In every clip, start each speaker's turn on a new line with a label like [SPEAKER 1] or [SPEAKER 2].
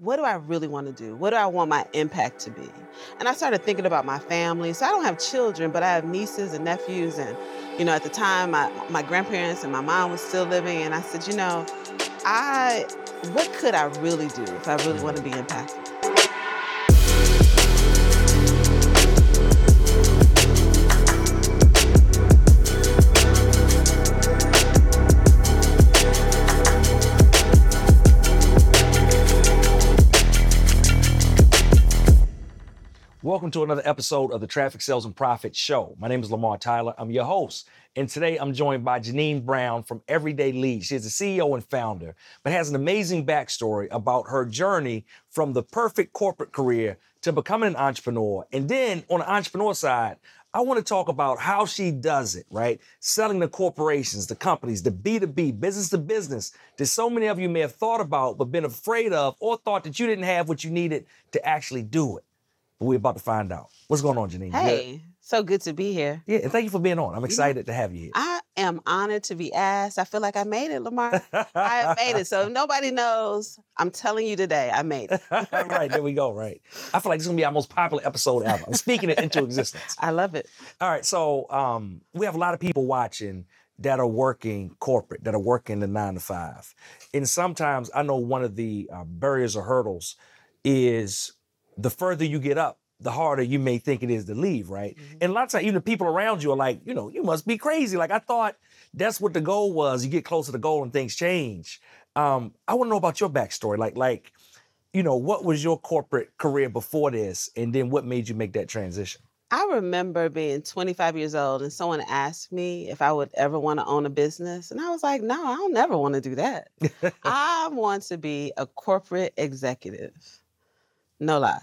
[SPEAKER 1] what do I really want to do? What do I want my impact to be? And I started thinking about my family. So I don't have children, but I have nieces and nephews. And, you know, at the time, my, my grandparents and my mom was still living. And I said, you know, I, what could I really do if I really want to be impactful?
[SPEAKER 2] Welcome to another episode of the Traffic Sales and Profit Show. My name is Lamar Tyler. I'm your host. And today I'm joined by Jeannine Brown from Everyday Lead. She is the CEO and founder, but has an amazing backstory about her journey from the perfect corporate career to becoming an entrepreneur. And then on the entrepreneur side, I want to talk about how she does it, right? Selling the corporations, the companies, the B2B, business to business that so many of you may have thought about, but been afraid of, or thought that you didn't have what you needed to actually do it. But we're about to find out. What's going on, Jeannine?
[SPEAKER 1] Hey, so good to be here.
[SPEAKER 2] Yeah, and thank you for being on. I'm excited to have you here.
[SPEAKER 1] I am honored to be asked. I feel like I made it, Lamar. I made it. So if nobody knows, I'm telling you today, I made it.
[SPEAKER 2] right, there we go, right. I feel like this is gonna be our most popular episode ever. I'm speaking it into existence.
[SPEAKER 1] I love it.
[SPEAKER 2] All right, so um, we have a lot of people watching that are working corporate, that are working the nine to five. And sometimes I know one of the uh, barriers or hurdles is the further you get up, the harder you may think it is to leave, right? Mm-hmm. And a lot of times, even the people around you are like, you know, you must be crazy. Like I thought that's what the goal was. You get closer to the goal and things change. Um, I want to know about your backstory. Like, like, you know, what was your corporate career before this, and then what made you make that transition?
[SPEAKER 1] I remember being 25 years old and someone asked me if I would ever want to own a business. And I was like, no, I don't never want to do that. I want to be a corporate executive. No lie.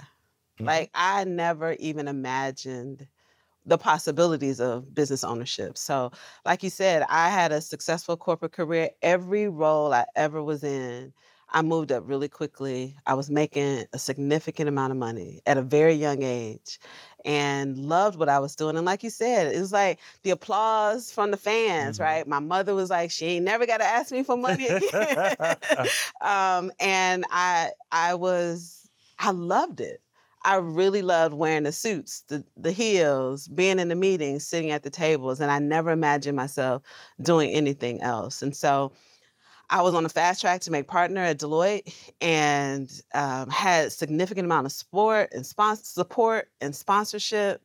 [SPEAKER 1] Mm-hmm. Like I never even imagined the possibilities of business ownership. So, like you said, I had a successful corporate career. Every role I ever was in, I moved up really quickly. I was making a significant amount of money at a very young age and loved what I was doing. And like you said, it was like the applause from the fans, mm-hmm. right? My mother was like, she ain't never got to ask me for money again. um, and I, I was, I loved it. I really loved wearing the suits, the, the heels, being in the meetings, sitting at the tables, and I never imagined myself doing anything else. And so I was on a fast track to make partner at Deloitte and um, had significant amount of support and sponsor support and sponsorship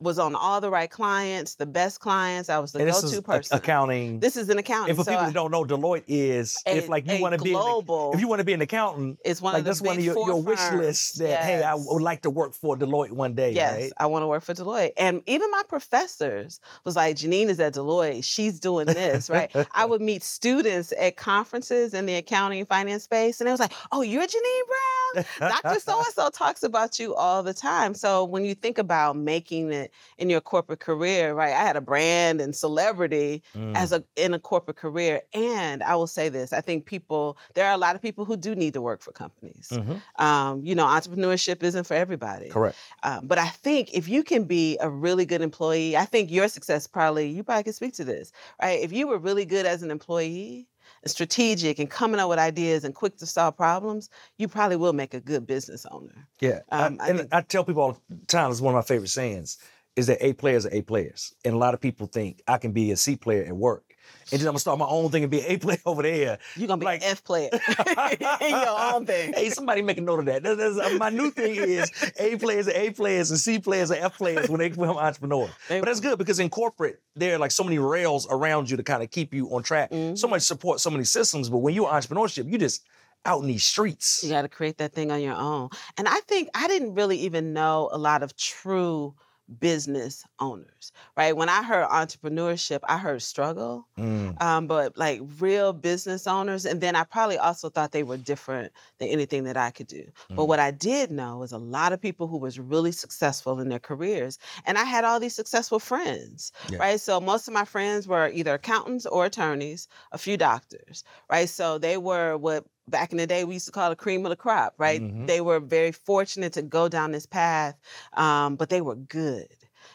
[SPEAKER 1] was on all the right clients, the best clients. I was the go-to person.
[SPEAKER 2] Accounting.
[SPEAKER 1] This is an accounting.
[SPEAKER 2] And for so people I, who don't know, Deloitte is a, if like you want to be
[SPEAKER 1] global.
[SPEAKER 2] An, if you want to be an accountant,
[SPEAKER 1] it's one
[SPEAKER 2] like
[SPEAKER 1] of the
[SPEAKER 2] that's one of your, your wish lists that
[SPEAKER 1] yes.
[SPEAKER 2] hey, I would like to work for Deloitte one day.
[SPEAKER 1] Yes,
[SPEAKER 2] right?
[SPEAKER 1] I want to work for Deloitte. And even my professors was like, Jeannine is at Deloitte. She's doing this, right? I would meet students at conferences in the accounting and finance space, and it was like, oh, you're Jeannine Brown. Dr. So and so talks about you all the time. So when you think about making it in your corporate career, right? I had a brand and celebrity mm. as a in a corporate career. And I will say this: I think people there are a lot of people who do need to work for companies. Mm-hmm. Um, you know, entrepreneurship isn't for everybody.
[SPEAKER 2] Correct.
[SPEAKER 1] Um, but I think if you can be a really good employee, I think your success probably you probably can speak to this, right? If you were really good as an employee and strategic and coming up with ideas and quick to solve problems, you probably will make a good business owner.
[SPEAKER 2] Yeah. Um, I, and I, think, I, tell people all the time, it's one of my favorite sayings is that A players are A players. And a lot of people think I can be a C player at work. And then I'm gonna start my own thing and be an A player over there.
[SPEAKER 1] You're gonna be like, an F player in your own thing.
[SPEAKER 2] Hey, somebody make a note of that. That's, that's, uh, my new thing is A players are A players and C players are F players when they become entrepreneurs. But that's good because in corporate, there are like so many rails around you to kind of keep you on track. Mm-hmm. So much support, so many systems. But when you're entrepreneurship, you just out in these streets.
[SPEAKER 1] You got to create that thing on your own. And I think I didn't really even know a lot of true business owners, right? When I heard entrepreneurship, I heard struggle, mm. um, but like real business owners. And then I probably also thought they were different than anything that I could do. Mm. But what I did know was a lot of people who was really successful in their careers. And I had all these successful friends, yeah. right? So most of my friends were either accountants or attorneys, a few doctors, right? So they were what back in the day we used to call it cream of the crop right mm-hmm. they were very fortunate to go down this path um, but they were good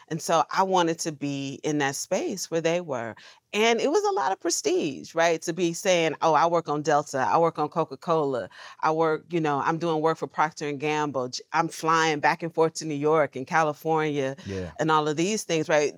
[SPEAKER 1] and so i wanted to be in that space where they were And it was a lot of prestige, right? To be saying, "Oh, I work on Delta, I work on Coca-Cola, I work, you know, I'm doing work for Procter and Gamble, I'm flying back and forth to New York and California,
[SPEAKER 2] Yeah.
[SPEAKER 1] and all of these things, right?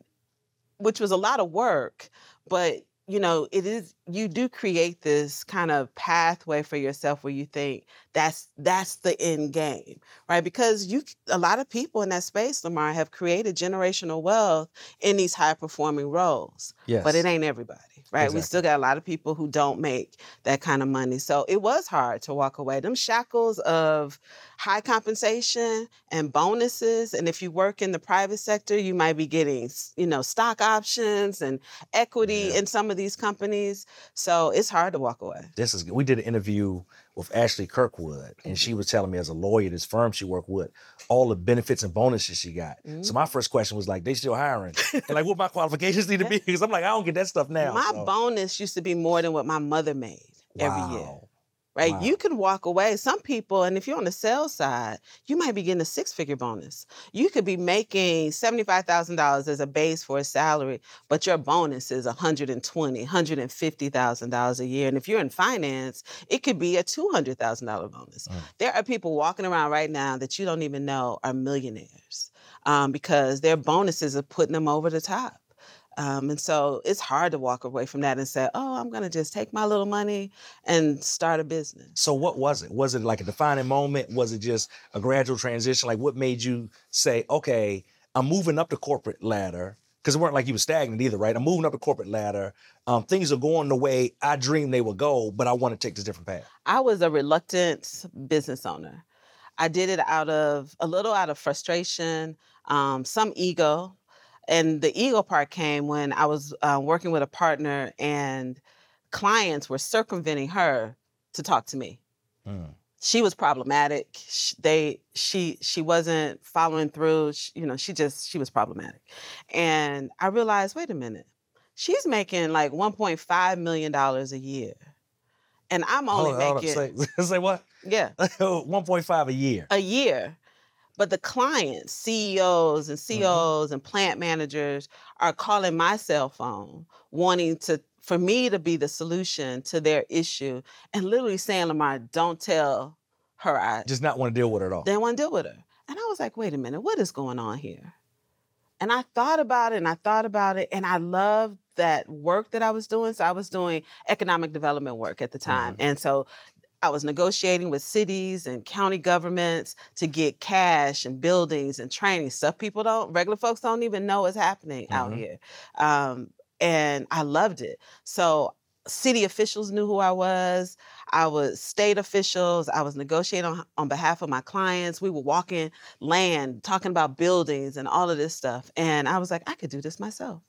[SPEAKER 1] Which was a lot of work, but you know, it is you do create this kind of pathway for yourself where you think that's that's the end game, right? Because you a lot of people in that space, Lamar, have created generational wealth in these high performing roles.
[SPEAKER 2] Yes.
[SPEAKER 1] But it ain't everybody, right? We still got a lot of people who don't make that kind of money. So it was hard to walk away. Them shackles of high compensation and bonuses. And if you work in the private sector, you might be getting, you know, stock options and equity
[SPEAKER 2] Yeah.
[SPEAKER 1] in some of these companies. So it's hard to walk away.
[SPEAKER 2] this is we did an interview with Ashley Kirkwood, and she was telling me as a lawyer, this firm she worked with, all the benefits and bonuses she got.
[SPEAKER 1] Mm-hmm.
[SPEAKER 2] So my first question was like, they still hiring? and like, what my qualifications need to be? Because I'm like, I don't get that stuff now.
[SPEAKER 1] my
[SPEAKER 2] so.
[SPEAKER 1] bonus used to be more than what my mother made every year. Right?
[SPEAKER 2] Wow.
[SPEAKER 1] You can walk away. Some people, and if you're on the sales side, you might be getting a six figure bonus. You could be making $75,000 as a base for a salary, but your bonus is $120,000, $150,000 a year. And if you're in finance, it could be a $200,000 bonus.
[SPEAKER 2] Mm.
[SPEAKER 1] There are people walking around right now that you don't even know are millionaires um, because their bonuses are putting them over the top. Um, and so it's hard to walk away from that and say, oh, I'm going to just take my little money and start a business.
[SPEAKER 2] So what was it? Was it like a defining moment? Was it just a gradual transition? Like what made you say, okay, I'm moving up the corporate ladder? Because it weren't like you were stagnant either, right? I'm moving up the corporate ladder. Um, things are going the way I dreamed they would go, but I want to take this different path.
[SPEAKER 1] I was a reluctant business owner. I did it out of a little out of frustration, um, some ego. And the ego part came when I was uh, working with a partner and clients were circumventing her to talk to me.
[SPEAKER 2] Mm.
[SPEAKER 1] She was problematic. Sh- They she she wasn't following through. Sh you know, she just she was problematic. And I realized, wait a minute, she's making like 1.5 million dollars a year, and I'm only
[SPEAKER 2] Hold hold on.
[SPEAKER 1] making
[SPEAKER 2] Say, say what?
[SPEAKER 1] yeah
[SPEAKER 2] 1.5 a year.
[SPEAKER 1] a year. But the clients, CEOs and mm-hmm. COs and plant managers are calling my cell phone wanting to for me to be the solution to their issue and literally saying, Lamar, don't tell her I
[SPEAKER 2] Just not want to deal with it at all.
[SPEAKER 1] they want to deal with her. And I was like, wait a minute, what is going on here? And I thought about it and I thought about it and I loved that work that I was doing. So I was doing economic development work at the time. Mm-hmm. And so I was negotiating with cities and county governments to get cash and buildings and training stuff people don't, regular folks don't even know is happening out
[SPEAKER 2] Mhm.
[SPEAKER 1] here. Um, and I loved it. So city officials knew who I was. I was state officials. I was negotiating on, on behalf of my clients. We were walking land, talking about buildings and all of this stuff. And I was like, I could do this myself.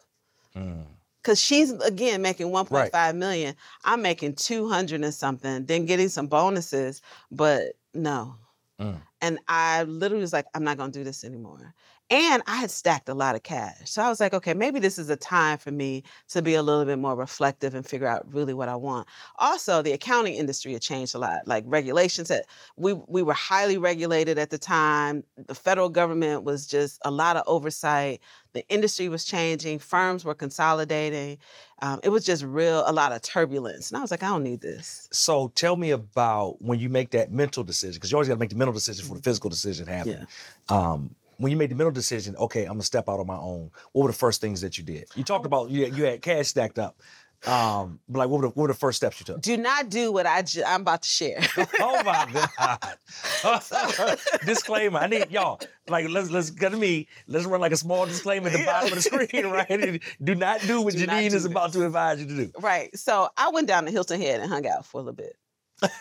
[SPEAKER 2] Mm.
[SPEAKER 1] Cause she's again making 1.5 million. I'm making 200 and something, then getting some bonuses, but no.
[SPEAKER 2] Mm.
[SPEAKER 1] And I literally was like, I'm not gonna do this anymore. And I had stacked a lot of cash. So I was like, okay, maybe this is a time for me to be a little bit more reflective and figure out really what I want. Also, the accounting industry had changed a lot. Like regulations that we we were highly regulated at the time. The federal government was just a lot of oversight. The industry was changing, firms were consolidating. Um, it was just real a lot of turbulence. And I was like, I don't need this.
[SPEAKER 2] So tell me about when you make that mental decision, because you always got to make the mental decision for the physical decision happen. Um, when you made the mental decision, okay, I'm gonna step out on my own. What were the first things that you did? You talked about you, you had cash stacked up. Um, but like, what were, the, what were the first steps you took?
[SPEAKER 1] Do not do what I ju- I'm about to share.
[SPEAKER 2] oh my god! disclaimer. I need y'all like let's let's go to me. Let's run like a small disclaimer at the bottom of the screen, right? Do not do what
[SPEAKER 1] Do
[SPEAKER 2] Jeannine
[SPEAKER 1] do
[SPEAKER 2] is about to advise you to do.
[SPEAKER 1] right. So I went down to Hilton Head and hung out for a little bit.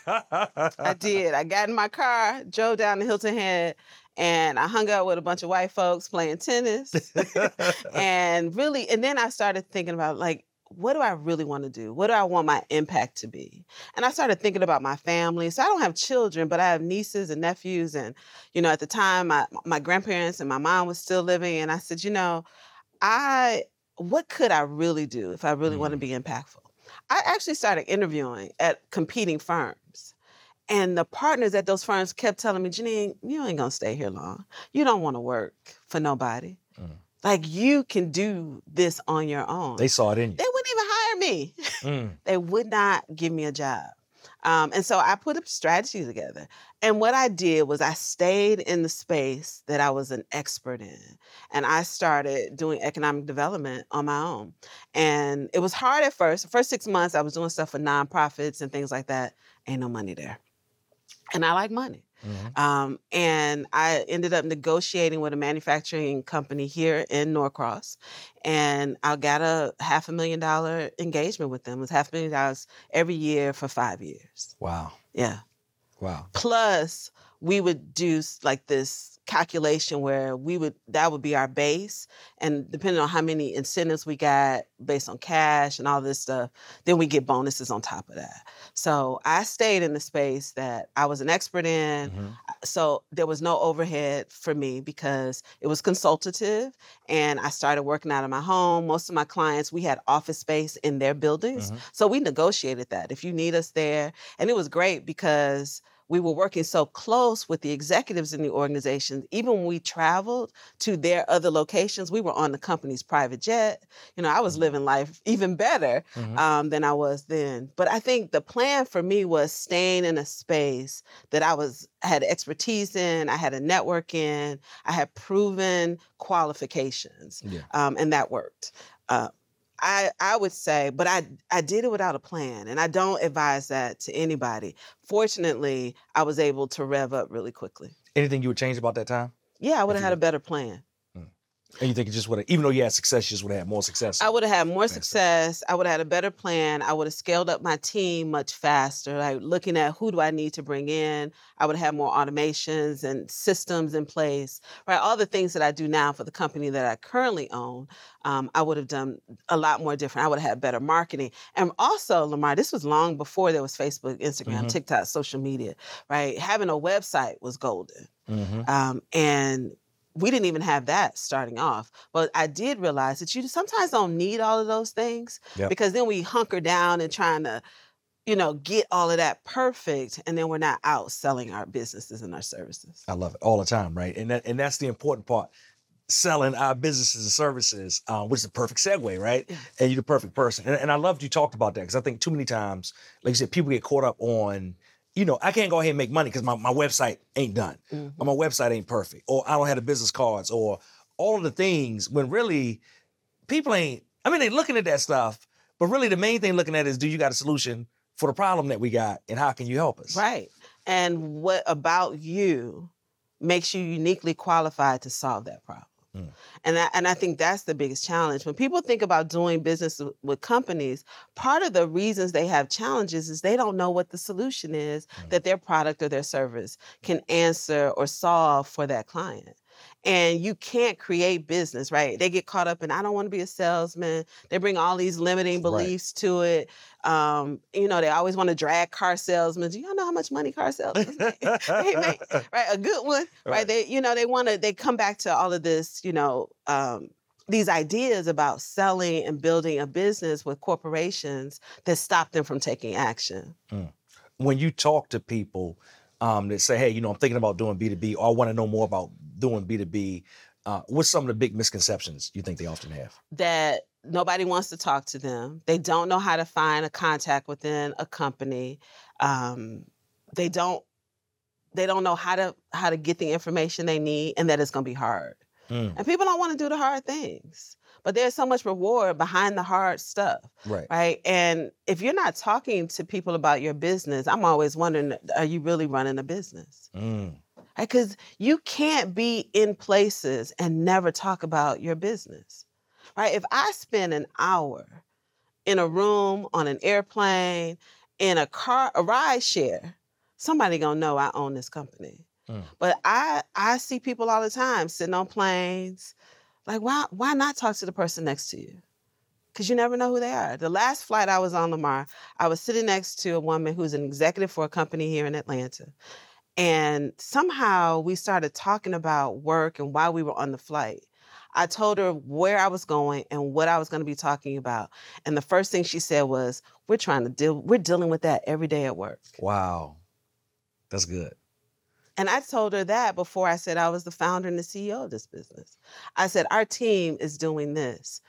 [SPEAKER 1] I did. I got in my car, drove down to Hilton Head, and I hung out with a bunch of white folks playing tennis. and really, and then I started thinking about like, what do I really want to do? What do I want my impact to be? And I started thinking about my family. So I don't have children, but I have nieces and nephews. And, you know, at the time, my, my grandparents and my mom was still living. And I said, you know, I, what could I really do if I really want to mm. be impactful? I actually started interviewing at competing firms. And the partners at those firms kept telling me, Jeannine, you ain't gonna stay here long. You don't wanna work for nobody.
[SPEAKER 2] Mm.
[SPEAKER 1] Like you can do this on your own.
[SPEAKER 2] they saw it in you.
[SPEAKER 1] They wouldn't even hire me.
[SPEAKER 2] Mm.
[SPEAKER 1] they would not give me a job. Um, and so I put a strategy together. And what I did was I stayed in the space that I was an expert in. And I started doing economic development on my own. And it was hard at first. The first six months, I was doing stuff for nonprofits and things like that. Ain't no money there. And I like money.
[SPEAKER 2] Mhm.
[SPEAKER 1] Um, and I ended up negotiating with a manufacturing company here in Norcross, and I got a half a million dollar engagement with them. It was half a million dollars every year for five years.
[SPEAKER 2] Wow.
[SPEAKER 1] Yeah.
[SPEAKER 2] Wow.
[SPEAKER 1] Plus, we would do like this calculation where we would that would be our base, and depending on how many incentives we got based on cash and all this stuff, then we get bonuses on top of that. So I stayed in the space that I was an expert in
[SPEAKER 2] Mhm.
[SPEAKER 1] so there was no overhead for me because it was consultative and i started working out of my home most of my clients we had office space in their buildings
[SPEAKER 2] Mhm.
[SPEAKER 1] so we negotiated that if you need us there and it was great because we were working so close with the executives in the organizations even when we traveled to their other locations we were on the company's private jet you know i was living life even better
[SPEAKER 2] Mhm.
[SPEAKER 1] um, than I was then. But I think the plan for me was staying in a space that I was had expertise in, I had a network in, I had proven qualifications,
[SPEAKER 2] Yeah.
[SPEAKER 1] um, and that worked. Uh, I I would say, but I I did it without a plan, and I don't advise that to anybody. Fortunately, I was able to rev up really quickly.
[SPEAKER 2] Anything you would change about that time?
[SPEAKER 1] Yeah, I would have had a better plan.
[SPEAKER 2] And you think it just would have, even though you had success, you just would have had more success?
[SPEAKER 1] I would have had more success. I would have had a better plan. I would have scaled up my team much faster. Like looking at who do I need to bring in. I would have more automations and systems in place. Right, all the things that I do now for the company that I currently own. Um, I would have done a lot more different. I would have had better marketing. And also, Lamar, this was long before there was Facebook, Instagram,
[SPEAKER 2] Mhm.
[SPEAKER 1] TikTok, social media. Right, having a website was golden.
[SPEAKER 2] Mhm.
[SPEAKER 1] Um, and we didn't even have that starting off. But I did realize that you sometimes don't need all of those things
[SPEAKER 2] Yep.
[SPEAKER 1] because then we hunker down and trying to, you know, get all of that perfect, and then we're not out selling our businesses and our services.
[SPEAKER 2] I love it all the time, right? And that and that's the important part. Selling our businesses and services, um, which is the perfect segue, right? And you're the perfect person. And, and I loved you talked about that because I think too many times, like you said, people get caught up on, you know, I can't go ahead and make money because my, my website ain't done,
[SPEAKER 1] Mhm.
[SPEAKER 2] or my website ain't perfect, or I don't have the business cards, or all of the things. When really, people ain't. I mean, they looking at that stuff, but really the main thing looking at is, do you got a solution for the problem that we got, and how can you help us?
[SPEAKER 1] Right. And what about you makes you uniquely qualified to solve that problem?
[SPEAKER 2] Mm.
[SPEAKER 1] And I, and I think that's the biggest challenge. When people think about doing business with companies, part of the reasons they have challenges is they don't know what the solution is
[SPEAKER 2] Mm.
[SPEAKER 1] that their product or their service can answer or solve for that client. And you can't create business, right? They get caught up in, I don't want to be a salesman. They bring all these limiting
[SPEAKER 2] Right.
[SPEAKER 1] beliefs to it. Um, you know, they always want to drag car salesmen. Do y'all know how much money car salesmen make? They make- right a good one right,
[SPEAKER 2] Right.
[SPEAKER 1] they you know they want to they come back to all of this you know um these ideas about selling and building a business with corporations that stop them from taking action
[SPEAKER 2] when you talk to people um, that say, "Hey, you know, I'm thinking about doing B2B, or I want to know more about doing B2B," uh, what's some of the big misconceptions you think they often have?
[SPEAKER 1] that nobody wants to talk to them. They don't know how to find a contact within a company. Um, they don't they don't know how to how to get the information they need and that it's going to be hard.
[SPEAKER 2] Mm,
[SPEAKER 1] and people don't want to do the hard things but there's so much reward behind the hard stuff
[SPEAKER 2] right.
[SPEAKER 1] right? And if you're not talking to people about your business, I'm always wondering, are you really running a business?
[SPEAKER 2] Mm,
[SPEAKER 1] Because you can't be in places and never talk about your business, right? If I spend an hour in a room, on an airplane, in a car, a ride share, somebody gonna know I own this company.
[SPEAKER 2] Mm.
[SPEAKER 1] But I I see people all the time sitting on planes, like why why not talk to the person next to you? Because you never know who they are. The last flight I was on Lamar, I was sitting next to a woman who's an executive for a company here in Atlanta. And somehow we started talking about work and why we were on the flight. I told her where I was going and what I was going to be talking about. And the first thing she said was, We're trying to deal, we're dealing with that every day at work.
[SPEAKER 2] wow, that's good.
[SPEAKER 1] And I told her that before I said I was the founder and the CEO of this business. I said, Our team is doing this.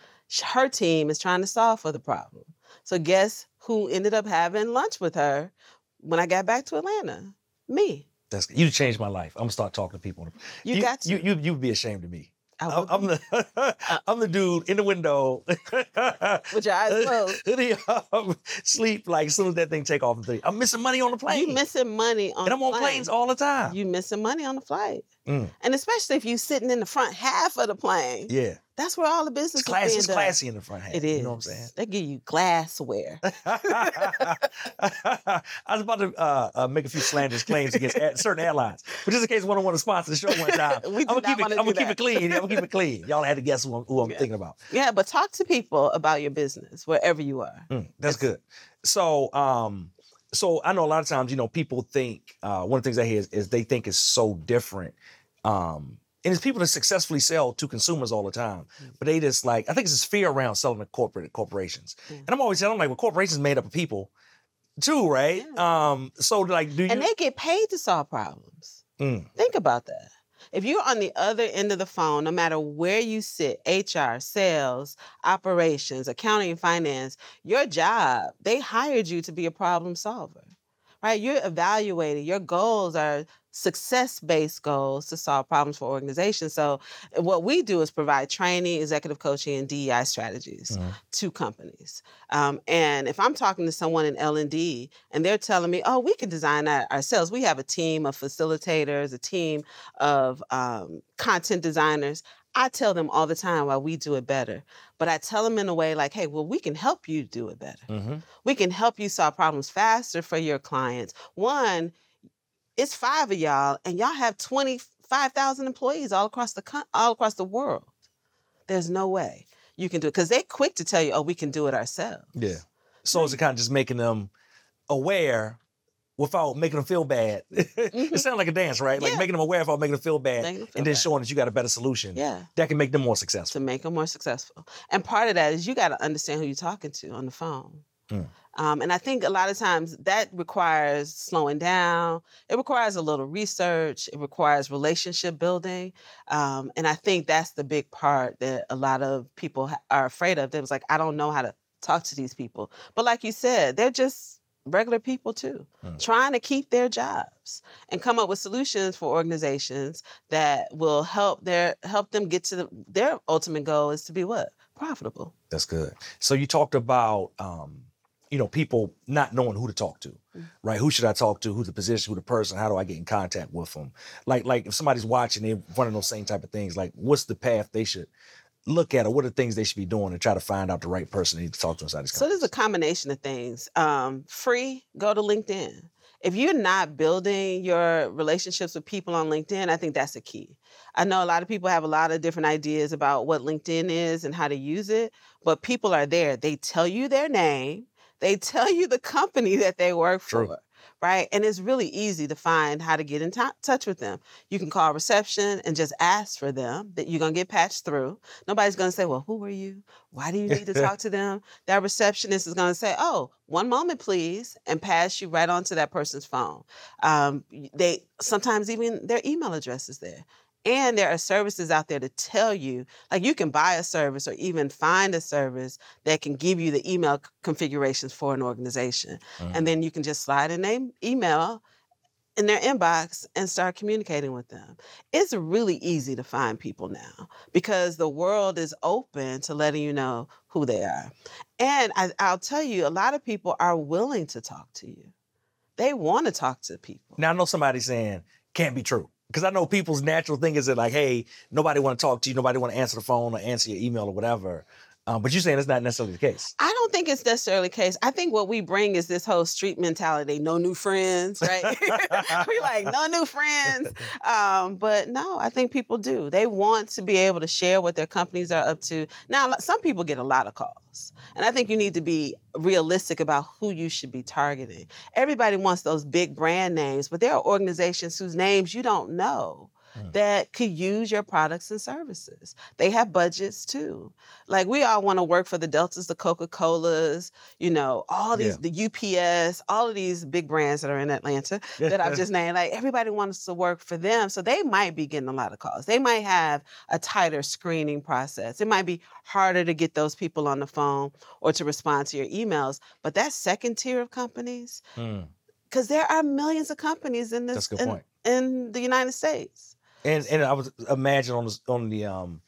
[SPEAKER 1] Her team is trying to solve for the problem. So guess who ended up having lunch with her when I got back to Atlanta? Me.
[SPEAKER 2] That's you changed my life. I'm gonna start talking to people.
[SPEAKER 1] You, got to.
[SPEAKER 2] You you you'd be ashamed of me.
[SPEAKER 1] I
[SPEAKER 2] I'm,
[SPEAKER 1] would
[SPEAKER 2] I'm
[SPEAKER 1] be.
[SPEAKER 2] the I'm the dude in the window
[SPEAKER 1] With your eyes closed.
[SPEAKER 2] Hoodie up, sleep like as soon as that thing take off. I'm missing money on the plane.
[SPEAKER 1] You missing money on
[SPEAKER 2] and I'm on
[SPEAKER 1] plane.
[SPEAKER 2] planes all the time.
[SPEAKER 1] You missing money on the flight.
[SPEAKER 2] Mm.
[SPEAKER 1] And especially if you sitting in the front half of the plane.
[SPEAKER 2] yeah,
[SPEAKER 1] That's where all the business
[SPEAKER 2] it's
[SPEAKER 1] is
[SPEAKER 2] classy. It's
[SPEAKER 1] done.
[SPEAKER 2] classy in the front half.
[SPEAKER 1] It is.
[SPEAKER 2] You know what I'm saying?
[SPEAKER 1] They give you glassware.
[SPEAKER 2] I was about to uh, uh, make a few slanderous claims against certain airlines, but just in case one want to sponsor the show one time, I'm gonna keep it. I'm gonna keep it clean. I'm gonna keep it clean. Y'all had to guess who I'm, who I'm
[SPEAKER 1] Yeah.
[SPEAKER 2] thinking about.
[SPEAKER 1] yeah, but talk to people about your business wherever you are.
[SPEAKER 2] Mm, that's
[SPEAKER 1] It's-
[SPEAKER 2] good. So, um, so I know a lot of times, you know, people think uh, one of the things I hear is, is they think it's so different. Um, and it's people that successfully sell to consumers all the time,
[SPEAKER 1] Mm.
[SPEAKER 2] but they just like I think it's this fear around selling to corporate corporations.
[SPEAKER 1] Mm.
[SPEAKER 2] And I'm always telling them like, well, corporations made up of people, too, right? Um, so like, do you?
[SPEAKER 1] And they get paid to solve problems.
[SPEAKER 2] Mm,
[SPEAKER 1] Think about that. If you're on the other end of the phone, no matter where you sit, HR, sales, operations, accounting, finance, your job, they hired you to be a problem solver, right? You're evaluating. Your goals are success based goals to solve problems for organizations. So, what we do is provide training, executive coaching, and DEI strategies
[SPEAKER 2] Mhm.
[SPEAKER 1] to companies. Um, and if I'm talking to someone in L and D and they're telling me, "Oh, we can design that ourselves," we have a team of facilitators, a team of um, content designers. I tell them all the time why we do it better, but I tell them in a way like, "Hey, well, we can help you do it better.
[SPEAKER 2] mhm.
[SPEAKER 1] We can help you solve problems faster for your clients. One, it's five of y'all, and y'all have twenty five thousand employees all across the coun- all across the world. There's no way you can do it because they're quick to tell you, "Oh, we can do it ourselves."
[SPEAKER 2] Yeah. So is it kind of just making them aware without making them feel bad? it sounds like a dance, right? Like
[SPEAKER 1] Yeah.
[SPEAKER 2] making them aware without making them feel bad,
[SPEAKER 1] them feel
[SPEAKER 2] and then
[SPEAKER 1] bad.
[SPEAKER 2] showing that you got a better solution.
[SPEAKER 1] Yeah.
[SPEAKER 2] That can make them more successful.
[SPEAKER 1] to make them more successful. And part of that is you got to understand who you're talking to on the phone.
[SPEAKER 2] Mm.
[SPEAKER 1] Um, and I think a lot of times that requires slowing down. It requires a little research. It requires relationship building. Um, and I think that's the big part that a lot of people ha- are afraid of. They was like, I don't know how to talk to these people. But like you said, they're just regular people too,
[SPEAKER 2] Mm.
[SPEAKER 1] trying to keep their jobs and come up with solutions for organizations that will help their help them get to the, their ultimate goal is to be what profitable.
[SPEAKER 2] That's good. So you talked about, um, you know, people not knowing who to talk to,
[SPEAKER 1] Mm.
[SPEAKER 2] right? Who should I talk to? Who's the position? Who the person? How do I get in contact with them? Like, like if somebody's watching, they're running those same type of things. Like, what's the path they should look at, or what are the things they should be doing to try to find out the right person they need to talk to inside this company?
[SPEAKER 1] So there's a combination of things. Um, free, go to LinkedIn. If you're not building your relationships with people on LinkedIn, I think that's a key. I know a lot of people have a lot of different ideas about what LinkedIn is and how to use it, but people are there. They tell you their name, they tell you the company that they work
[SPEAKER 2] True.
[SPEAKER 1] for, right? And it's really easy to find how to get in tou- touch with them. You can call reception and just ask for them that you're going to get patched through. Nobody's going to say, Well, who are you? Why do you need to talk to them? That receptionist is going to say, "Oh, one moment, please," and pass you right on to that person's phone. Um, they sometimes even their email address is there, and there are services out there to tell you, like you can buy a service or even find a service that can give you the email configurations for an organization, and mm-hmm. then you can just slide in their email in their inbox and start communicating with them. It's really easy to find people now because the world is open to letting you know who they are. And I, I'll tell you, a lot of people are willing to talk to you. They want to talk to people.
[SPEAKER 2] Now I know somebody saying can't be true because I know people's natural thing is that like, hey, nobody want to talk to you, nobody want to answer the phone or answer your email or whatever. Um, but you're saying it's not necessarily the case.
[SPEAKER 1] I don't think it's necessarily the case. I think what we bring is this whole street mentality no new friends, right? we like, no new friends. Um, but no, I think people do. They want to be able to share what their companies are up to. Now, some people get a lot of calls. And I think you need to be realistic about who you should be targeting. Everybody wants those big brand names, but there are organizations whose names you don't know.
[SPEAKER 2] Mm.
[SPEAKER 1] that could use your products and services. They have budgets too. Like we all want to work for the Deltas, the Coca-Colas, you know, all these the UPS, all of these big brands that are in Atlanta that I've just named. Like everybody wants to work for them. So they might be getting a lot of calls. They might have a tighter screening process. It might be harder to get those people on the phone or to respond to your emails. But that second tier of companies,
[SPEAKER 2] Mm.
[SPEAKER 1] because there are millions of companies in this
[SPEAKER 2] That's a good
[SPEAKER 1] in,
[SPEAKER 2] point.
[SPEAKER 1] in the United States.
[SPEAKER 2] And and I was imagine on the on the um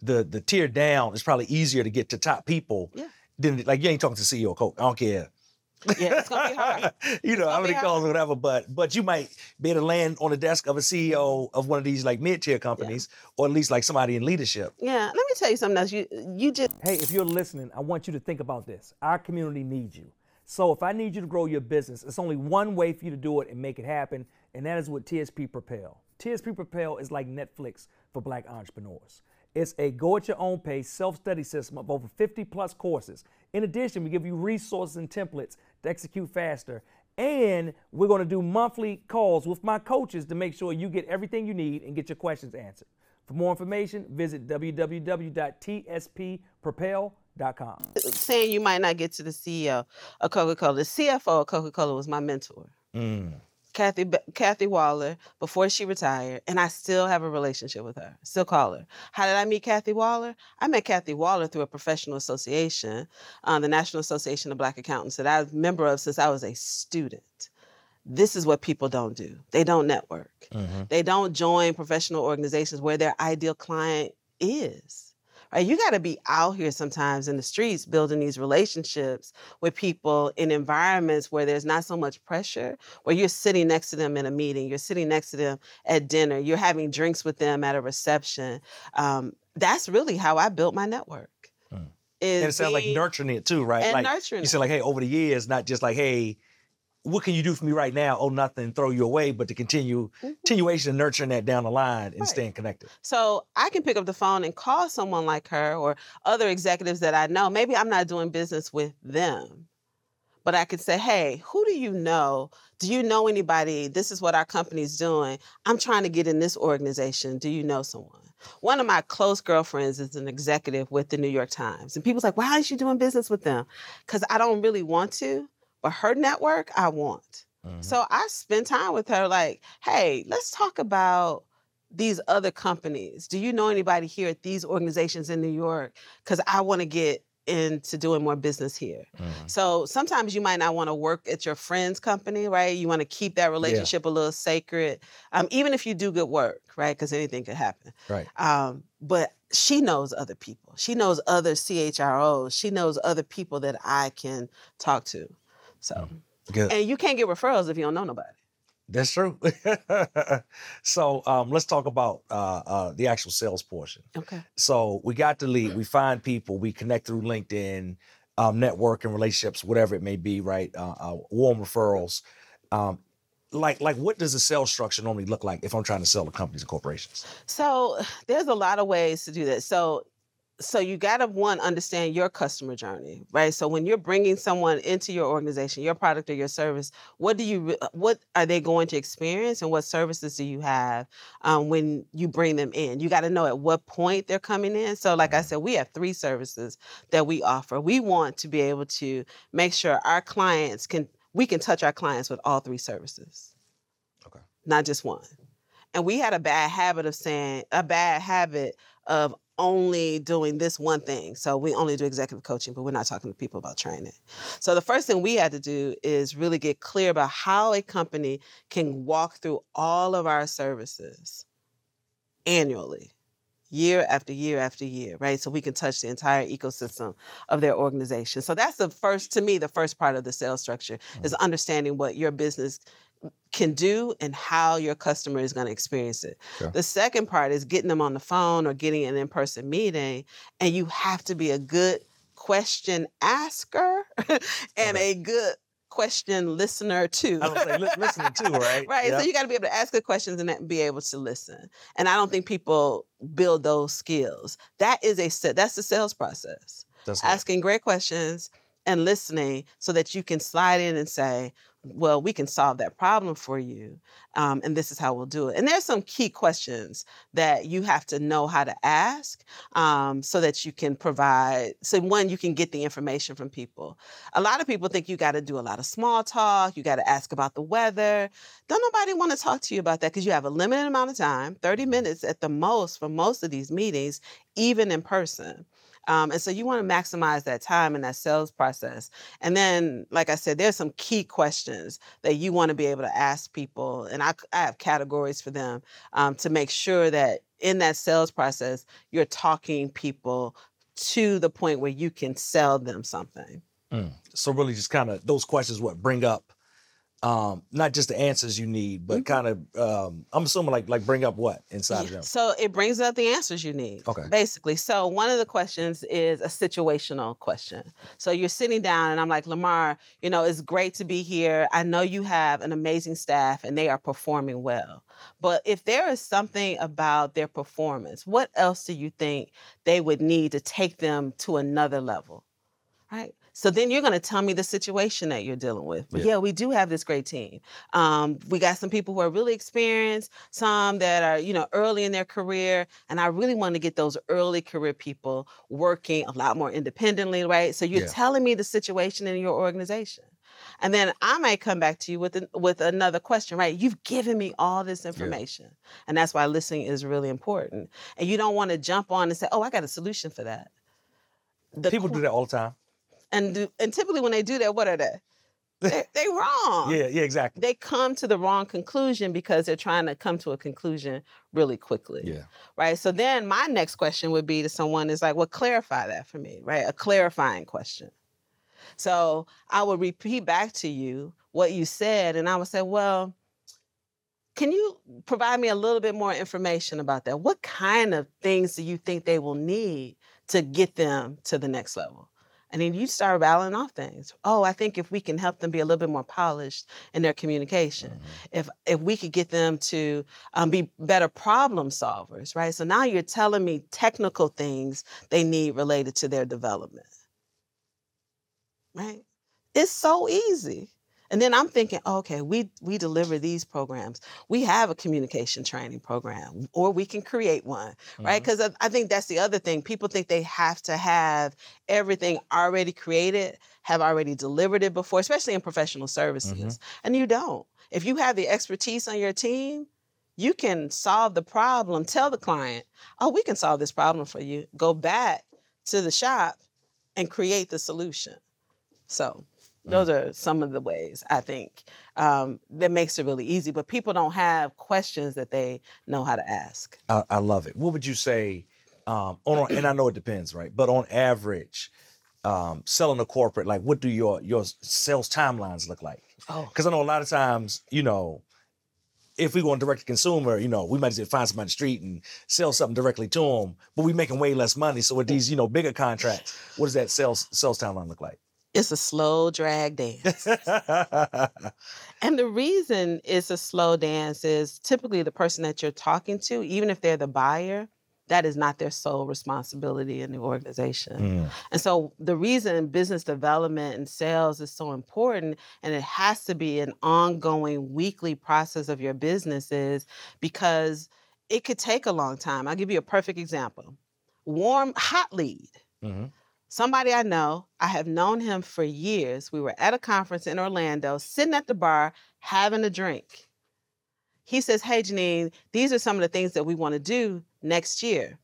[SPEAKER 2] the the tier down, it's probably easier to get to top people
[SPEAKER 1] Yeah.
[SPEAKER 2] than like you ain't talking to CEO of Coke. I don't care.
[SPEAKER 1] Yeah, it's gonna be hard.
[SPEAKER 2] you know,
[SPEAKER 1] gonna
[SPEAKER 2] how many calls or whatever, but but you might be able to land on the desk of a CEO of one of these like mid-tier companies, or at least like somebody in leadership.
[SPEAKER 1] Yeah, let me tell you something else. You you just
[SPEAKER 3] Hey, if you're listening, I want you to think about this. Our community needs you. So if I need you to grow your business, it's only one way for you to do it and make it happen, and that is with TSP Propel. TSP Propel is like Netflix for black entrepreneurs. It's a go at your own pace self study system of over 50 plus courses. In addition, we give you resources and templates to execute faster. And we're going to do monthly calls with my coaches to make sure you get everything you need and get your questions answered. For more information, visit www.tspropel.com.
[SPEAKER 1] saying you might not get to the CEO of Coca-Cola. The CFO of Coca-Cola was my mentor.
[SPEAKER 2] Mm.
[SPEAKER 1] Kathy Kathy Waller before she retired, and I still have a relationship with her. Still call her. How did I meet Kathy Waller? I met Kathy Waller through a professional association, uh, the National Association of Black Accountants, that I was a member of since I was a student. This is what people don't do. They don't network.
[SPEAKER 2] Mhm.
[SPEAKER 1] They don't join professional organizations where their ideal client is. Right? You got to be out here sometimes in the streets building these relationships with people in environments where there's not so much pressure, where you're sitting next to them in a meeting, you're sitting next to them at dinner, you're having drinks with them at a reception. Um, that's really how I built my network.
[SPEAKER 2] Mm. And it sounds like nurturing it too, right?
[SPEAKER 1] and
[SPEAKER 2] like
[SPEAKER 1] nurturing
[SPEAKER 2] you said, like, hey, over the years, not just like, hey, what can you do for me right now? Oh, nothing, throw you away, but to continue
[SPEAKER 1] Mhm.
[SPEAKER 2] continuation and nurturing that down the line and
[SPEAKER 1] Right.
[SPEAKER 2] staying connected.
[SPEAKER 1] So I can pick up the phone and call someone like her or other executives that I know. Maybe I'm not doing business with them, but I could say, hey, who do you know? Do you know anybody? This is what our company's doing. I'm trying to get in this organization. Do you know someone? One of my close girlfriends is an executive with the New York Times. And people's like, why aren't you doing business with them? Because I don't really want to, but her network, I want.
[SPEAKER 2] Mhm.
[SPEAKER 1] So I spend time with her, like, hey, let's talk about these other companies. Do you know anybody here at these organizations in New York? Because I want to get into doing more business here.
[SPEAKER 2] Mhm.
[SPEAKER 1] So sometimes you might not want to work at your friend's company, right? You want to keep that relationship a little sacred, um, even if you do good work, right? Because anything could happen.
[SPEAKER 2] Right.
[SPEAKER 1] Um, but she knows other people. She knows other CHROs. She knows other people that I can talk to. So,
[SPEAKER 2] Good.
[SPEAKER 1] and you can't get referrals if you don't know nobody.
[SPEAKER 2] That's true. so um, let's talk about uh, uh, the actual sales portion.
[SPEAKER 1] Okay.
[SPEAKER 2] So we got the lead, we find people, we connect through LinkedIn, um, network and relationships, whatever it may be, right? Uh, uh, warm referrals. Um, like, like, what does the sales structure normally look like if I'm trying to sell to companies and corporations?
[SPEAKER 1] So there's a lot of ways to do that. So so you got to one understand your customer journey, right? So when you're bringing someone into your organization, your product or your service, what do you what are they going to experience, and what services do you have um, when you bring them in? You got to know at what point they're coming in. So like I said, we have three services that we offer. We want to be able to make sure our clients can we can touch our clients with all three services,
[SPEAKER 2] Okay.
[SPEAKER 1] not just one. And we had a bad habit of saying a bad habit of only doing this one thing. So we only do executive coaching, but we're not talking to people about training. So the first thing we had to do is really get clear about how a company can walk through all of our services annually. Year after year after year, right? So we can touch the entire ecosystem of their organization. So that's the first, to me, the first part of the sales structure is mm. understanding what your business can do and how your customer is going to experience it.
[SPEAKER 2] Sure.
[SPEAKER 1] The second part is getting them on the phone or getting an in-person meeting and you have to be a good question asker and
[SPEAKER 2] Okay.
[SPEAKER 1] a good question listener too.
[SPEAKER 2] I don't say li- listening too, right?
[SPEAKER 1] Right.
[SPEAKER 2] Yep.
[SPEAKER 1] So you got to be able to ask good questions and be able to listen. And I don't think people build those skills. That is a that's the sales process
[SPEAKER 2] That's right.
[SPEAKER 1] asking great questions and listening so that you can slide in and say, well, we can solve that problem for you. Um, and this is how we'll do it. And there's some key questions that you have to know how to ask um, so that you can provide. So, one, you can get the information from people. A lot of people think you got to do a lot of small talk, you got to ask about the weather. Don't nobody want to talk to you about that because you have a limited amount of time 30 minutes at the most for most of these meetings, even in person. Um, and so you want to maximize that time in that sales process. And then, like I said, there's some key questions that you want to be able to ask people. And I, I have categories for them um, to make sure that in that sales process, you're talking people to the point where you can sell them something.
[SPEAKER 2] Mm. So really just kind of those questions what bring up um, not just the answers you need, but
[SPEAKER 1] Mm-hmm.
[SPEAKER 2] kind of um, I'm assuming like like bring up what inside of them.
[SPEAKER 1] So it brings up the answers you need.
[SPEAKER 2] Okay.
[SPEAKER 1] Basically. So one of the questions is a situational question. So you're sitting down and I'm like, Lamar, you know, it's great to be here. I know you have an amazing staff and they are performing well. But if there is something about their performance, what else do you think they would need to take them to another level? Right. So then you're going to tell me the situation that you're dealing with. But
[SPEAKER 2] Yeah.
[SPEAKER 1] yeah, we do have this great team. Um, we got some people who are really experienced, some that are, you know, early in their career. And I really want to get those early career people working a lot more independently, right? So you're
[SPEAKER 2] Yeah.
[SPEAKER 1] telling me the situation in your organization. And then I might come back to you with an, with another question, right? You've given me all this information. And that's why listening is really important. And you don't want to jump on and say, "Oh, I got a solution for that." The
[SPEAKER 2] People
[SPEAKER 1] qu-
[SPEAKER 2] do that all the time.
[SPEAKER 1] And do, and typically when they do that, what are they? They they wrong.
[SPEAKER 2] Yeah, yeah, exactly.
[SPEAKER 1] They come to the wrong conclusion because they're trying to come to a conclusion really quickly.
[SPEAKER 2] Yeah.
[SPEAKER 1] Right. So then my next question would be to someone is like, well, clarify that for me, right? A clarifying question. So I would repeat back to you what you said, and I would say, well, can you provide me a little bit more information about that? What kind of things do you think they will need to get them to the next level? And then you start rattling off things. Oh, I think if we can help them be a little bit more polished in their communication, if if we could get them to um, be better problem solvers, right? So now you're telling me technical things they need related to their development, right? It's so easy. And then I'm thinking, okay, we we deliver these programs. We have a communication training program, or we can create one, right? Mm-hmm. Because I, I think that's the other thing. People think they have to have everything already created, have already delivered it before, especially in professional mm-hmm. services, and you don't. If you have the expertise on your team, you can solve the problem. Tell the client, oh, we can solve this problem for you. Go back to the shop and create the solution. So those are some of the ways I think um, that makes it really easy. But people don't have questions that they know how to ask.
[SPEAKER 2] I, I love it. What would you say um, on? And I know it depends, right? But on average, um, selling a corporate, like what do your your sales timelines look like?
[SPEAKER 1] Oh,
[SPEAKER 2] Because I know a lot of times, you know, if we go on direct to consumer, you know, we might just find somebody on the street and sell something directly to them, but we're making way less money. So with these, you know, bigger contracts, what does that sales sales timeline look like?
[SPEAKER 1] It's a slow drag dance. And the reason it's a slow dance is typically the person that you're talking to, even if they're the buyer, that is not their sole responsibility in the organization.
[SPEAKER 2] Mm,
[SPEAKER 1] And so the reason business development and sales is so important and it has to be an ongoing weekly process of your business is because it could take a long time. I'll give you a perfect example. Warm hot lead.
[SPEAKER 2] mhm.
[SPEAKER 1] Somebody I know, I have known him for years. We were at a conference in Orlando, sitting at the bar, having a drink. He says, Hey, Jeannine, these are some of the things that we want to do next year.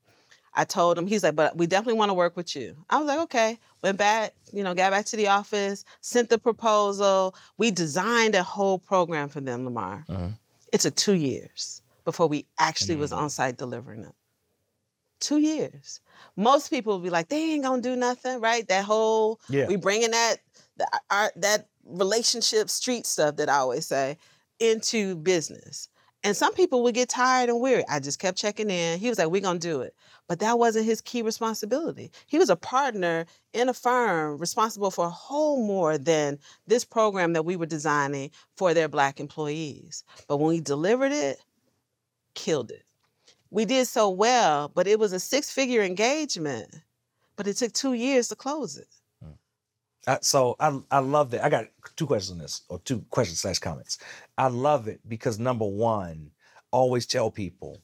[SPEAKER 1] I told him, he's like, but we definitely want to work with you. I was like, okay. Went back, you know, got back to the office, sent the proposal. We designed a whole program for them, Lamar.
[SPEAKER 2] Mhm.
[SPEAKER 1] It took two years before we actually was
[SPEAKER 2] Mm.
[SPEAKER 1] on site delivering it. Two years. Most people would be like, they ain't gonna do nothing, right? That whole
[SPEAKER 2] Yeah.
[SPEAKER 1] we bringing that the, our, that relationship street stuff that I always say into business. And some people would get tired and weary. I just kept checking in. He was like, "We're gonna do it," but that wasn't his key responsibility. He was a partner in a firm responsible for a whole more than this program that we were designing for their black employees. But when we delivered it, killed it. We did so well, but it was a six-figure engagement. But it took two years to close it.
[SPEAKER 2] Uh, so I I love that. I got two questions on this, or two questions slash comments. I love it because number one, always tell people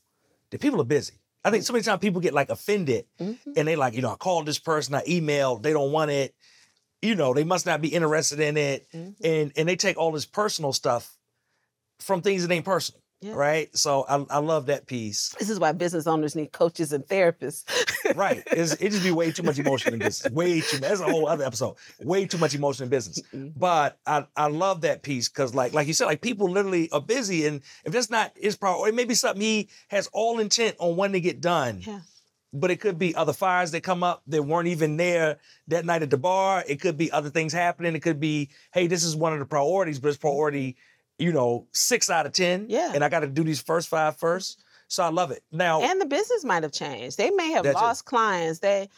[SPEAKER 2] that people are busy. I think so many times people get like offended
[SPEAKER 1] Mhm.
[SPEAKER 2] and they like, you know, I called this person, I emailed, they don't want it. You know, they must not be interested in it.
[SPEAKER 1] Mhm.
[SPEAKER 2] And and they take all this personal stuff from things that ain't personal.
[SPEAKER 1] Yeah.
[SPEAKER 2] Right. So I, I love that piece.
[SPEAKER 1] This is why business owners need coaches and therapists.
[SPEAKER 2] Right. It's, it just be way too much emotion in business. Way too much. That's a whole other episode. Way too much emotion in business.
[SPEAKER 1] Mhm.
[SPEAKER 2] But I, I love that piece because like like you said, like people literally are busy and if that's not his priority, it may be something he has all intent on wanting to get done.
[SPEAKER 1] Yeah.
[SPEAKER 2] But it could be other fires that come up that weren't even there that night at the bar. It could be other things happening. It could be, hey, this is one of the priorities, but it's priority, you know, six out of ten.
[SPEAKER 1] Yeah.
[SPEAKER 2] And I got to do these first five first. So I love it. Now,
[SPEAKER 1] and the business might have changed. They may have lost clients. They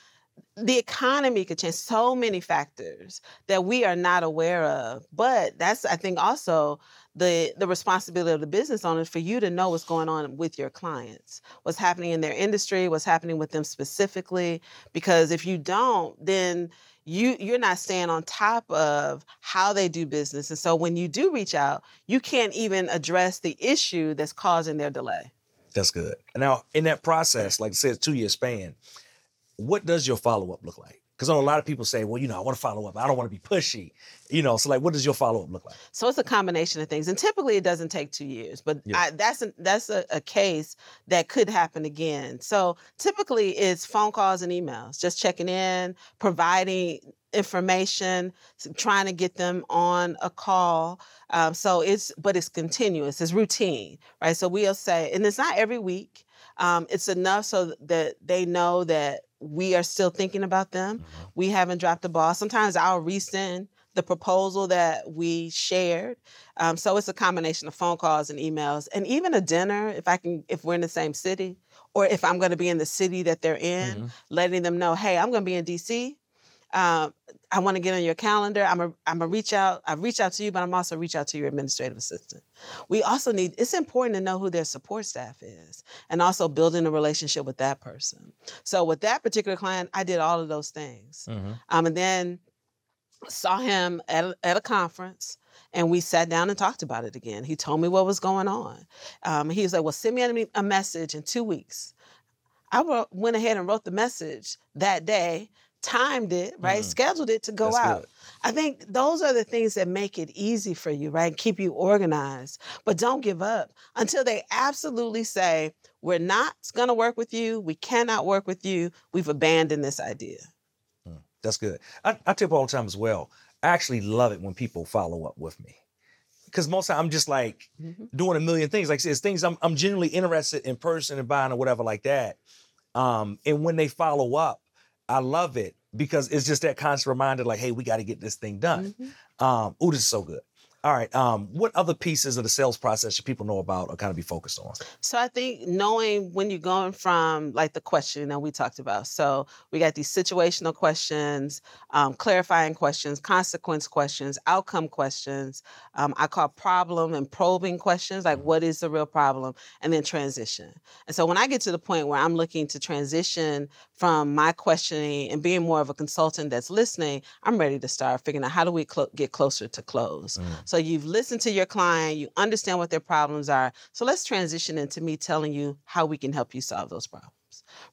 [SPEAKER 1] the economy could change so many factors that we are not aware of. But that's I think also the the responsibility of the business owners for you to know what's going on with your clients, what's happening in their industry, what's happening with them specifically. Because if you don't, then you you're not staying on top of how they do business. And so when you do reach out, you can't even address the issue that's causing their delay.
[SPEAKER 2] That's good. Now, in that process, like I said, two year span, what does your follow up look like? Because a lot of people say, well, you know, I want to follow up. I don't want to be pushy. You know, so like, what does your follow up look like?
[SPEAKER 1] So it's a combination of things, and typically it doesn't take two years. But
[SPEAKER 2] Yeah.
[SPEAKER 1] I, that's a, that's a, a case that could happen again. So typically it's phone calls and emails, just checking in, providing information, trying to get them on a call. Um, so it's but it's continuous, it's routine, right? So we'll say, and it's not every week. Um, it's enough so that they know that we are still thinking about them. We haven't dropped the ball. Sometimes I'll resend the proposal that we shared. Um, so it's a combination of phone calls and emails, and even a dinner if I can, if we're in the same city, or if I'm going to be in the city that they're in,
[SPEAKER 2] Mhm.
[SPEAKER 1] letting them know, hey, I'm going to be in DC. Um, I want to get on your calendar. I'm a, I'm a reach out. I reach out to you, but I'm also reach out to your administrative assistant. We also need. It's important to know who their support staff is, and also building a relationship with that person. So with that particular client, I did all of those things.
[SPEAKER 2] Mhm.
[SPEAKER 1] Um, and then saw him at a, at a conference and we sat down and talked about it again. He told me what was going on. Um, he was like, Well, send me a- a message in two weeks. I wrote, went ahead and wrote the message that day, timed it, right?
[SPEAKER 2] Mhm.
[SPEAKER 1] Scheduled it to go
[SPEAKER 2] That's
[SPEAKER 1] out.
[SPEAKER 2] good.
[SPEAKER 1] I think those are the things that make it easy for you, right? Keep you organized. But don't give up until they absolutely say, We're not going to work with you. We cannot work with you. We've abandoned this idea.
[SPEAKER 2] That's good. I, I people all the time as well. I actually love it when people follow up with me. Because most time I'm just like
[SPEAKER 1] Mhm.
[SPEAKER 2] doing a million things. Like it's things I'm, I'm genuinely interested in person and buying or whatever like that. Um, and when they follow up, I love it because it's just that constant reminder, like, hey, we got to get this thing done.
[SPEAKER 1] Mhm.
[SPEAKER 2] Um, ooh, this is so good. All right. Um, what other pieces of the sales process should people know about or kind of be focused on?
[SPEAKER 1] So I think knowing when you're going from like the question that we talked about. So we got these situational questions, um, clarifying questions, consequence questions, outcome questions. Um, I call problem and probing questions, like what is the real problem, and then transition. And so when I get to the point where I'm looking to transition from my questioning and being more of a consultant that's listening, I'm ready to start figuring out how do we clo- get closer to close. So you've listened to your client, you understand what their problems are. So let's transition into me telling you how we can help you solve those problems.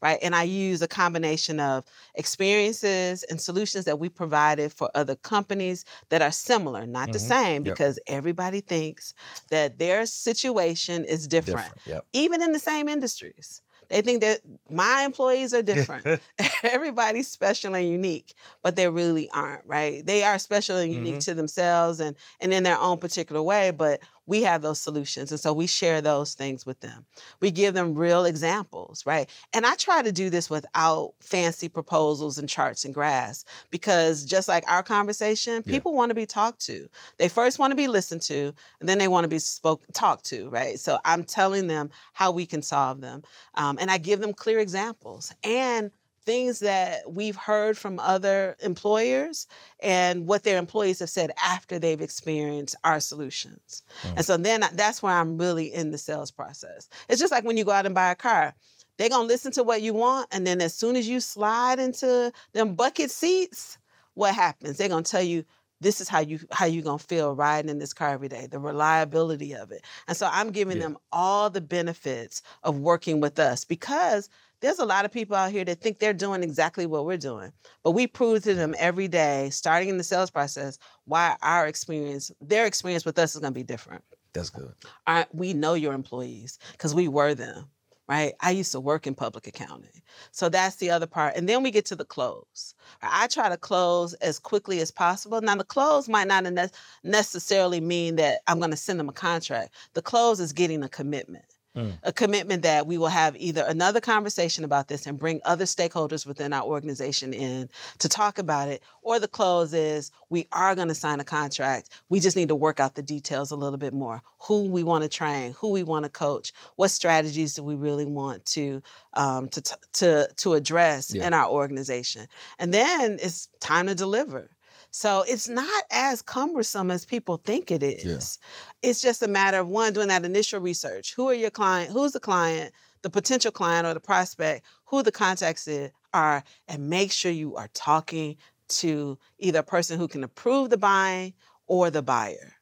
[SPEAKER 1] Right. And I use a combination of experiences and solutions that we provided for other companies that are similar, not the
[SPEAKER 2] Mhm.
[SPEAKER 1] same,
[SPEAKER 2] Yep.
[SPEAKER 1] because everybody thinks that their situation is different,
[SPEAKER 2] Yep.
[SPEAKER 1] even in the same industries. They think that my employees are different. Everybody's special and unique, but they really aren't, right? They are special and unique
[SPEAKER 2] Mhm.
[SPEAKER 1] to themselves and and in their own particular way, but we have those solutions and so we share those things with them. We give them real examples, right? And I try to do this without fancy proposals and charts and graphs because just like our conversation,
[SPEAKER 2] Yeah.
[SPEAKER 1] people want to be talked to. They first want to be listened to, and then they want to be spoke talked to, right? So I'm telling them how we can solve them. Um, and I give them clear examples and things that we've heard from other employers and what their employees have said after they've experienced our solutions.
[SPEAKER 2] Mm.
[SPEAKER 1] And so then I- that's where I'm really in the sales process. It's just like when you go out and buy a car. They're gonna listen to what you want, and then as soon as you slide into them bucket seats, what happens? They're gonna tell you this is how you how you gonna feel riding in this car every day, the reliability of it. And so I'm giving
[SPEAKER 2] Yeah.
[SPEAKER 1] them all the benefits of working with us because there's a lot of people out here that think they're doing exactly what we're doing. But we prove to them every day, starting in the sales process, why our experience, their experience with us is gonna be different.
[SPEAKER 2] That's good.
[SPEAKER 1] Our, we know your employees because we were them, right? I used to work in public accounting. So that's the other part. And then we get to the close. I try to close as quickly as possible. Now, the close might not ne- necessarily mean that I'm going to send them a contract. The close is getting a commitment.
[SPEAKER 2] Mm.
[SPEAKER 1] A commitment that we will have either another conversation about this and bring other stakeholders within our organization in to talk about it, or the close is we are going to sign a contract. We just need to work out the details a little bit more. Who we want to train, who we want to coach, what strategies do we really want to um, to t- to to address
[SPEAKER 2] Yeah.
[SPEAKER 1] in our organization, and then it's time to deliver. So it's not as cumbersome as people think it is. It's just a matter of one doing that initial research. Who are your client? Who's the client? The potential client or the prospect? Who the contacts are? And make sure you are talking to either a person who can approve the buying or the buyer.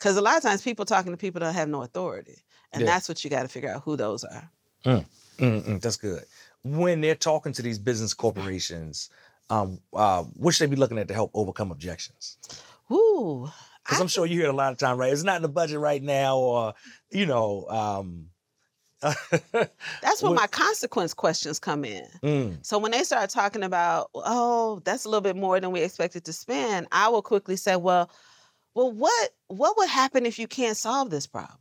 [SPEAKER 1] Because a lot of times people talking to people that have no authority. And
[SPEAKER 2] Yeah.
[SPEAKER 1] that's what you got to figure out who those are.
[SPEAKER 2] Mm-mm, that's good. When they're talking to these business corporations, um, uh, what should they be looking at to help overcome objections?
[SPEAKER 1] Ooh.
[SPEAKER 2] Because I'm sure you hear it a lot of time, right? It's not in the budget right now, or you know, um,
[SPEAKER 1] That's where
[SPEAKER 2] what-
[SPEAKER 1] my consequence questions come in.
[SPEAKER 2] Mm,
[SPEAKER 1] So when they start talking about, oh, that's a little bit more than we expected to spend, I will quickly say, well, well, what what would happen if you can't solve this problem?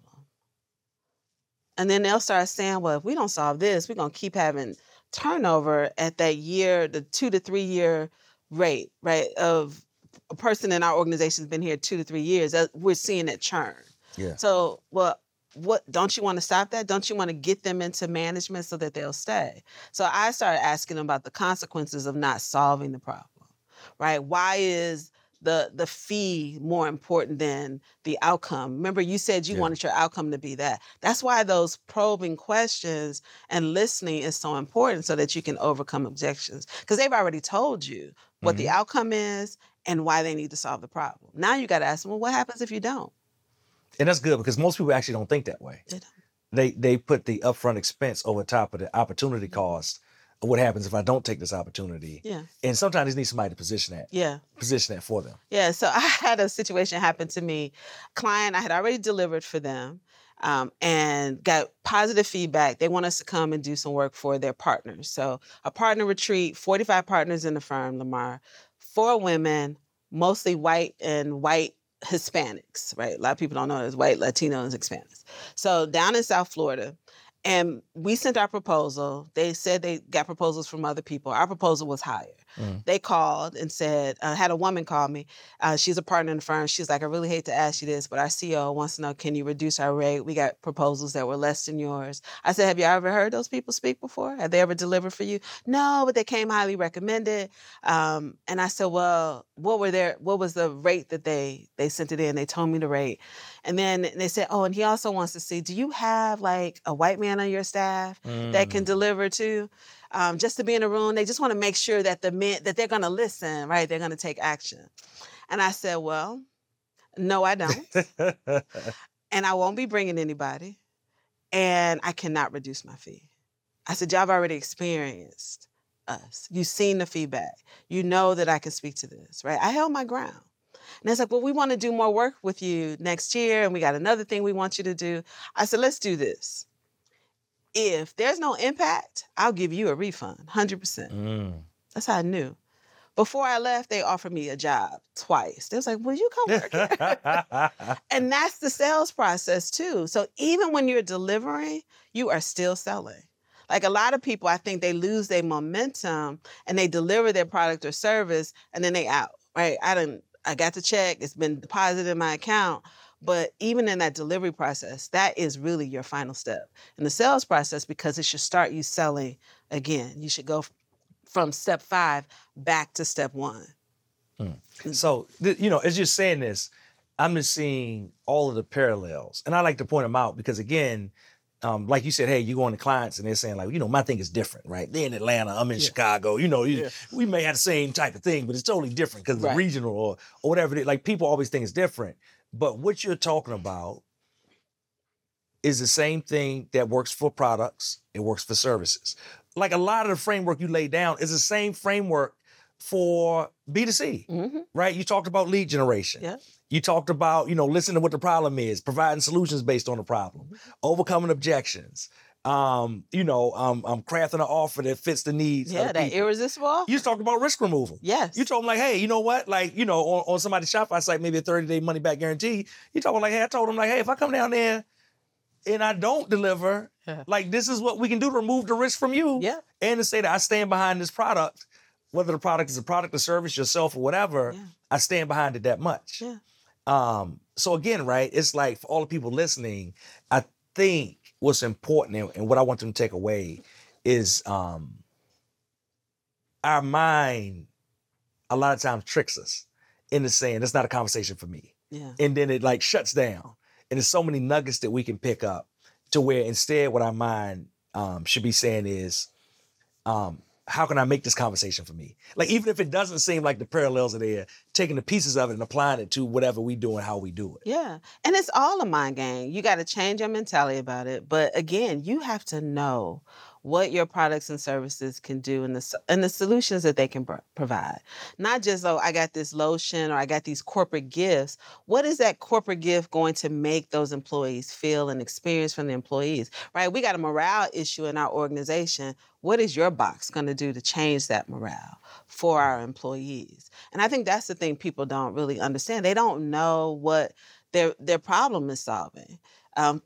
[SPEAKER 1] And then they'll start saying, well, if we don't solve this, we're gonna keep having turnover at that year, the two to three year rate, right? Of a person in our organization has been here two to three years. We're seeing it churn.
[SPEAKER 2] yeah.
[SPEAKER 1] So, well, what don't you want to stop that? Don't you want to get them into management so that they'll stay? So I started asking them about the consequences of not solving the problem. Right? Why is the the fee more important than the outcome? Remember you said you
[SPEAKER 2] Yeah.
[SPEAKER 1] wanted your outcome to be that. That's why those probing questions and listening is so important so that you can overcome objections because they've already told you what the mm-hmm. outcome is and why they need to solve the problem. Now you got to ask them, well, what happens if you don't?
[SPEAKER 2] And that's good because most people actually don't think that way.
[SPEAKER 1] They don't.
[SPEAKER 2] They they put the upfront expense over top of the opportunity mm-hmm. cost. What happens if I don't take this opportunity?
[SPEAKER 1] Yeah.
[SPEAKER 2] And sometimes they need somebody to position that,
[SPEAKER 1] Yeah.
[SPEAKER 2] position that for them.
[SPEAKER 1] Yeah. So I had a situation happen to me. Client, I had already delivered for them um, and got positive feedback. They want us to come and do some work for their partners. So a partner retreat, 45 partners in the firm, Lamar, four women, mostly white and white Hispanics, right? A lot of people don't know there's white, Latinos, Hispanics. So down in South Florida, and we sent our proposal. They said they got proposals from other people. Our proposal was higher.
[SPEAKER 2] Mm.
[SPEAKER 1] They called and said, uh, had a woman call me. Uh, she's a partner in the firm. She's like, I really hate to ask you this, but our CEO wants to know, can you reduce our rate? We got proposals that were less than yours. I said, have you ever heard those people speak before? Have they ever delivered for you? No, but they came highly recommended. Um, and I said, well, what were their, what was the rate that they they sent it in? They told me the rate. And then they said, oh, and he also wants to see, do you have like a white man on your staff that can
[SPEAKER 2] Mm.
[SPEAKER 1] deliver to? Um, just to be in a room, they just want to make sure that the men that they're going to listen, right? They're going to take action. And I said, well, no, I don't, and I won't be bringing anybody, and I cannot reduce my fee. I said, y'all have already experienced us. You've seen the feedback. You know that I can speak to this, right? I held my ground. And it's like, well, we want to do more work with you next year, and we got another thing we want you to do. I said, let's do this. If there's no impact, I'll give you a refund, 100%.
[SPEAKER 2] Mm.
[SPEAKER 1] That's how I knew. Before I left, they offered me a job twice. They was like, will you come work here? and that's the sales process too. So even when you're delivering, you are still selling. Like a lot of people, I think they lose their momentum and they deliver their product or service and then they out, right? I didn't, I got the check, it's been deposited in my account. But even in that delivery process, that is really your final step in the sales process because it should start you selling again. You should go from step five back to step one.
[SPEAKER 2] So, th- you know, as you're saying this, I'm just seeing all of the parallels. And I like to point them out because, again, um, like you said, hey, you're going to clients and they're saying like, you know, my thing is different, right? They're in Atlanta, I'm in Chicago. You know, you- we may have the same type of thing, but it's totally different because
[SPEAKER 1] Right.
[SPEAKER 2] regional or or whatever. It is. Like people always think it's different, but what you're talking about is the same thing that works for products. It works for services. Like a lot of the framework you lay down is the same framework for B2C,
[SPEAKER 1] hmm
[SPEAKER 2] right? You talked about lead generation.
[SPEAKER 1] Yeah.
[SPEAKER 2] You talked about, you know, listening to what the problem is, providing solutions based on the problem,
[SPEAKER 1] Mm-hmm.
[SPEAKER 2] overcoming objections, um, you know, um, um, crafting an offer that fits the needs.
[SPEAKER 1] Yeah, that
[SPEAKER 2] people.
[SPEAKER 1] irresistible.
[SPEAKER 2] You talked about risk removal.
[SPEAKER 1] yes.
[SPEAKER 2] You told them like, hey, you know what? Like, you know, on, on somebody's Shopify site, maybe a 30-day money back guarantee. You them like, hey, I told them like, hey, if I come down there and I don't deliver,
[SPEAKER 1] Yeah.
[SPEAKER 2] like this is what we can do to remove the risk from you.
[SPEAKER 1] Yeah.
[SPEAKER 2] And to say that I stand behind this product, whether the product is a product or service, yourself or whatever,
[SPEAKER 1] Yeah.
[SPEAKER 2] I stand behind it that much.
[SPEAKER 1] Yeah.
[SPEAKER 2] Um, so again, right, it's like for all the people listening, I think what's important and, and what I want them to take away is um our mind a lot of times tricks us into saying it's not a conversation for me.
[SPEAKER 1] Yeah.
[SPEAKER 2] And then it like shuts down. And there's so many nuggets that we can pick up to where instead what our mind um, should be saying is, um, how can I make this conversation for me? Like even if it doesn't seem like the parallels are there, taking the pieces of it and applying it to whatever we do and how we do it.
[SPEAKER 1] Yeah. And it's all a mind game. You got to change your mentality about it. But again, you have to know what your products and services can do and the and the solutions that they can pro- provide. Not just oh I got this lotion or I got these corporate gifts. What is that corporate gift going to make those employees feel and experience from the employees? Right? We got a morale issue in our organization. What is your box going to do to change that morale for our employees? And I think that's the thing people don't really understand. They don't know what their their problem is solving. Um,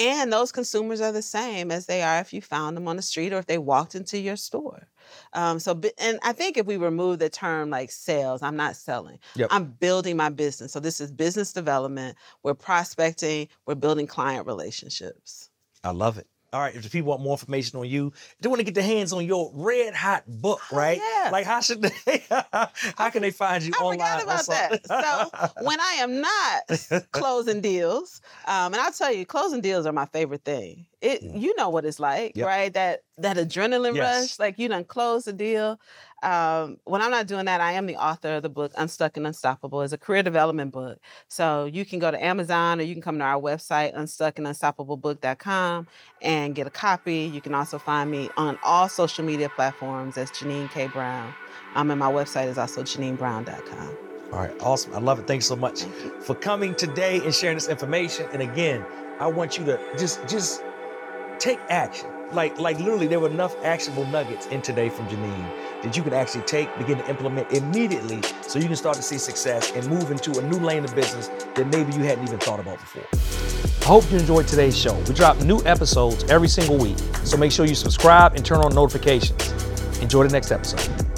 [SPEAKER 1] and those consumers are the same as they are if you found them on the street or if they walked into your store. Um, so, and I think if we remove the term like sales, I'm not selling.
[SPEAKER 2] Yep.
[SPEAKER 1] I'm building my business. So this is business development. We're prospecting. We're building client relationships.
[SPEAKER 2] I love it. All right, if the people want more information on you, they want to get their hands on your red hot book,
[SPEAKER 1] Oh,
[SPEAKER 2] right?
[SPEAKER 1] yeah.
[SPEAKER 2] Like how should they how can they find you
[SPEAKER 1] I
[SPEAKER 2] online?
[SPEAKER 1] forgot about that. So when I am not closing deals, um, and I'll tell you, closing deals are my favorite thing. It,
[SPEAKER 2] Yeah.
[SPEAKER 1] you know what it's like,
[SPEAKER 2] Yep.
[SPEAKER 1] right? That that adrenaline
[SPEAKER 2] Yes.
[SPEAKER 1] rush, like you done close the deal. Um, when I'm not doing that, I am the author of the book Unstuck and Unstoppable. It's a career development book. So you can go to Amazon or you can come to our website, unstuckandunstoppablebook.com, and get a copy. You can also find me on all social media platforms as Jeannine K. Brown. Um, and my website is also jeanninebrown.com.
[SPEAKER 2] All right, awesome. I love it. Thanks so much
[SPEAKER 1] Thank
[SPEAKER 2] for coming today and sharing this information. And again, I want you to just just take action. Like like literally, there were enough actionable nuggets in today from Jeannine that you can actually take, begin to implement immediately, so you can start to see success and move into a new lane of business that maybe you hadn't even thought about before. I hope you enjoyed today's show. We drop new episodes every single week, so make sure you subscribe and turn on notifications. Enjoy the next episode.